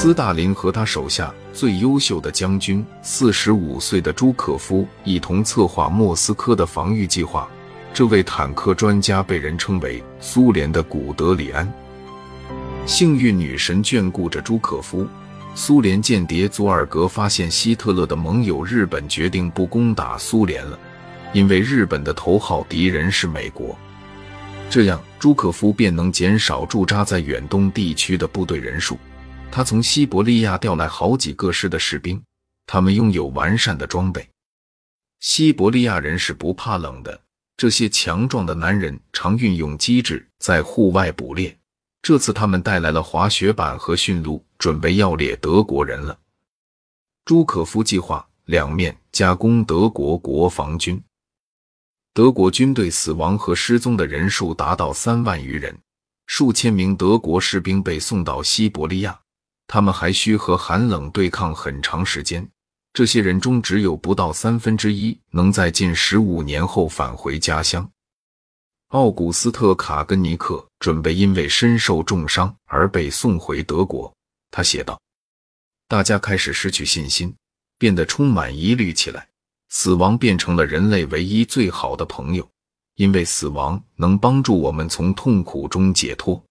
斯大林和他手下最优秀的将军，四十五岁的朱可夫一同策划莫斯科的防御计划。这位坦克专家被人称为苏联的古德里安。幸运女神眷顾着朱可夫。苏联间谍佐尔格发现希特勒的盟友日本决定不攻打苏联了，因为日本的头号敌人是美国。这样，朱可夫便能减少驻扎在远东地区的部队人数。他从西伯利亚调来好几个师的士兵，他们拥有完善的装备。西伯利亚人是不怕冷的，这些强壮的男人常运用机智在户外捕猎。这次他们带来了滑雪板和驯鹿，准备要猎德国人了。朱可夫计划两面加攻德国国防军。德国军队死亡和失踪的人数达到三万余人，数千名德国士兵被送到西伯利亚。他们还需和寒冷对抗很长时间。这些人中只有不到三分之一能在近十五年后返回家乡。奥古斯特·卡根尼克准备因为身受重伤而被送回德国。他写道：“大家开始失去信心，变得充满疑虑起来。死亡变成了人类唯一最好的朋友，因为死亡能帮助我们从痛苦中解脱。”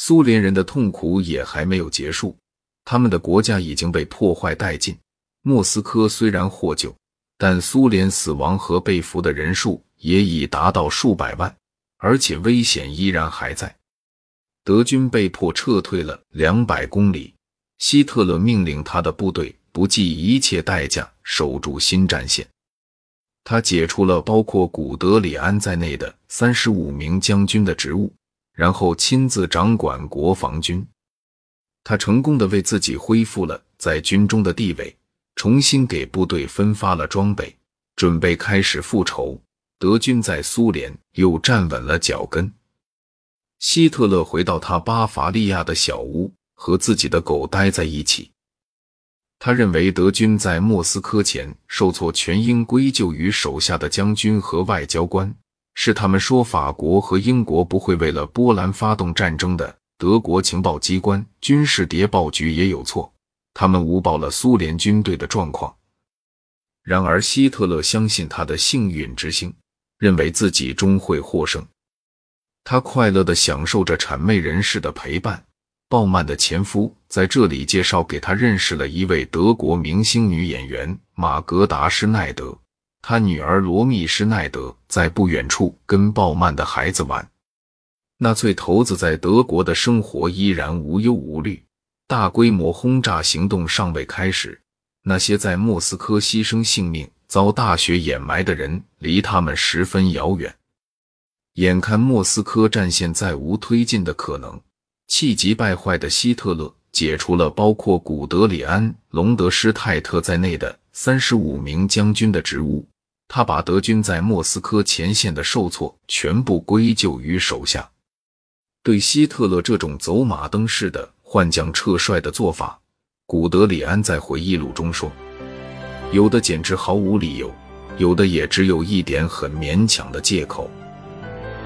苏联人的痛苦也还没有结束，他们的国家已经被破坏殆尽。莫斯科虽然获救，但苏联死亡和被俘的人数也已达到数百万，而且危险依然还在。德军被迫撤退了两百公里，希特勒命令他的部队不计一切代价守住新战线。他解除了包括古德里安在内的三十五名将军的职务。然后亲自掌管国防军，他成功的为自己恢复了在军中的地位，重新给部队分发了装备，准备开始复仇。德军在苏联又站稳了脚跟。希特勒回到他巴伐利亚的小屋，和自己的狗待在一起。他认为德军在莫斯科前受挫，全应归咎于手下的将军和外交官。是他们说法国和英国不会为了波兰发动战争的。德国情报机关军事谍报局也有错，他们误报了苏联军队的状况。然而，希特勒相信他的幸运之星，认为自己终会获胜。他快乐地享受着谄媚人士的陪伴。鲍曼的前夫在这里介绍给他认识了一位德国明星女演员玛格达施奈德。他女儿罗密施奈德在不远处跟鲍曼的孩子玩。纳粹头子在德国的生活依然无忧无虑。大规模轰炸行动尚未开始，那些在莫斯科牺牲性命、遭大雪掩埋的人离他们十分遥远。眼看莫斯科战线再无推进的可能，气急败坏的希特勒解除了包括古德里安、隆德施泰特在内的。三十五名将军的职务，他把德军在莫斯科前线的受挫全部归咎于手下。对希特勒这种走马灯式的换将撤帅的做法，古德里安在回忆录中说：“有的简直毫无理由，有的也只有一点很勉强的借口。”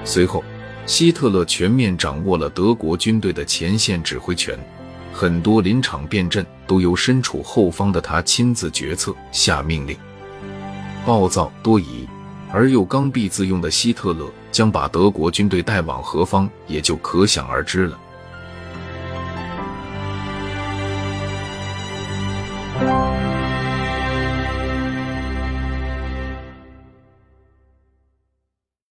随后，希特勒全面掌握了德国军队的前线指挥权。很多临场变阵都由身处后方的他亲自决策下命令。暴躁多疑而又刚愎自用的希特勒将把德国军队带往何方，也就可想而知了。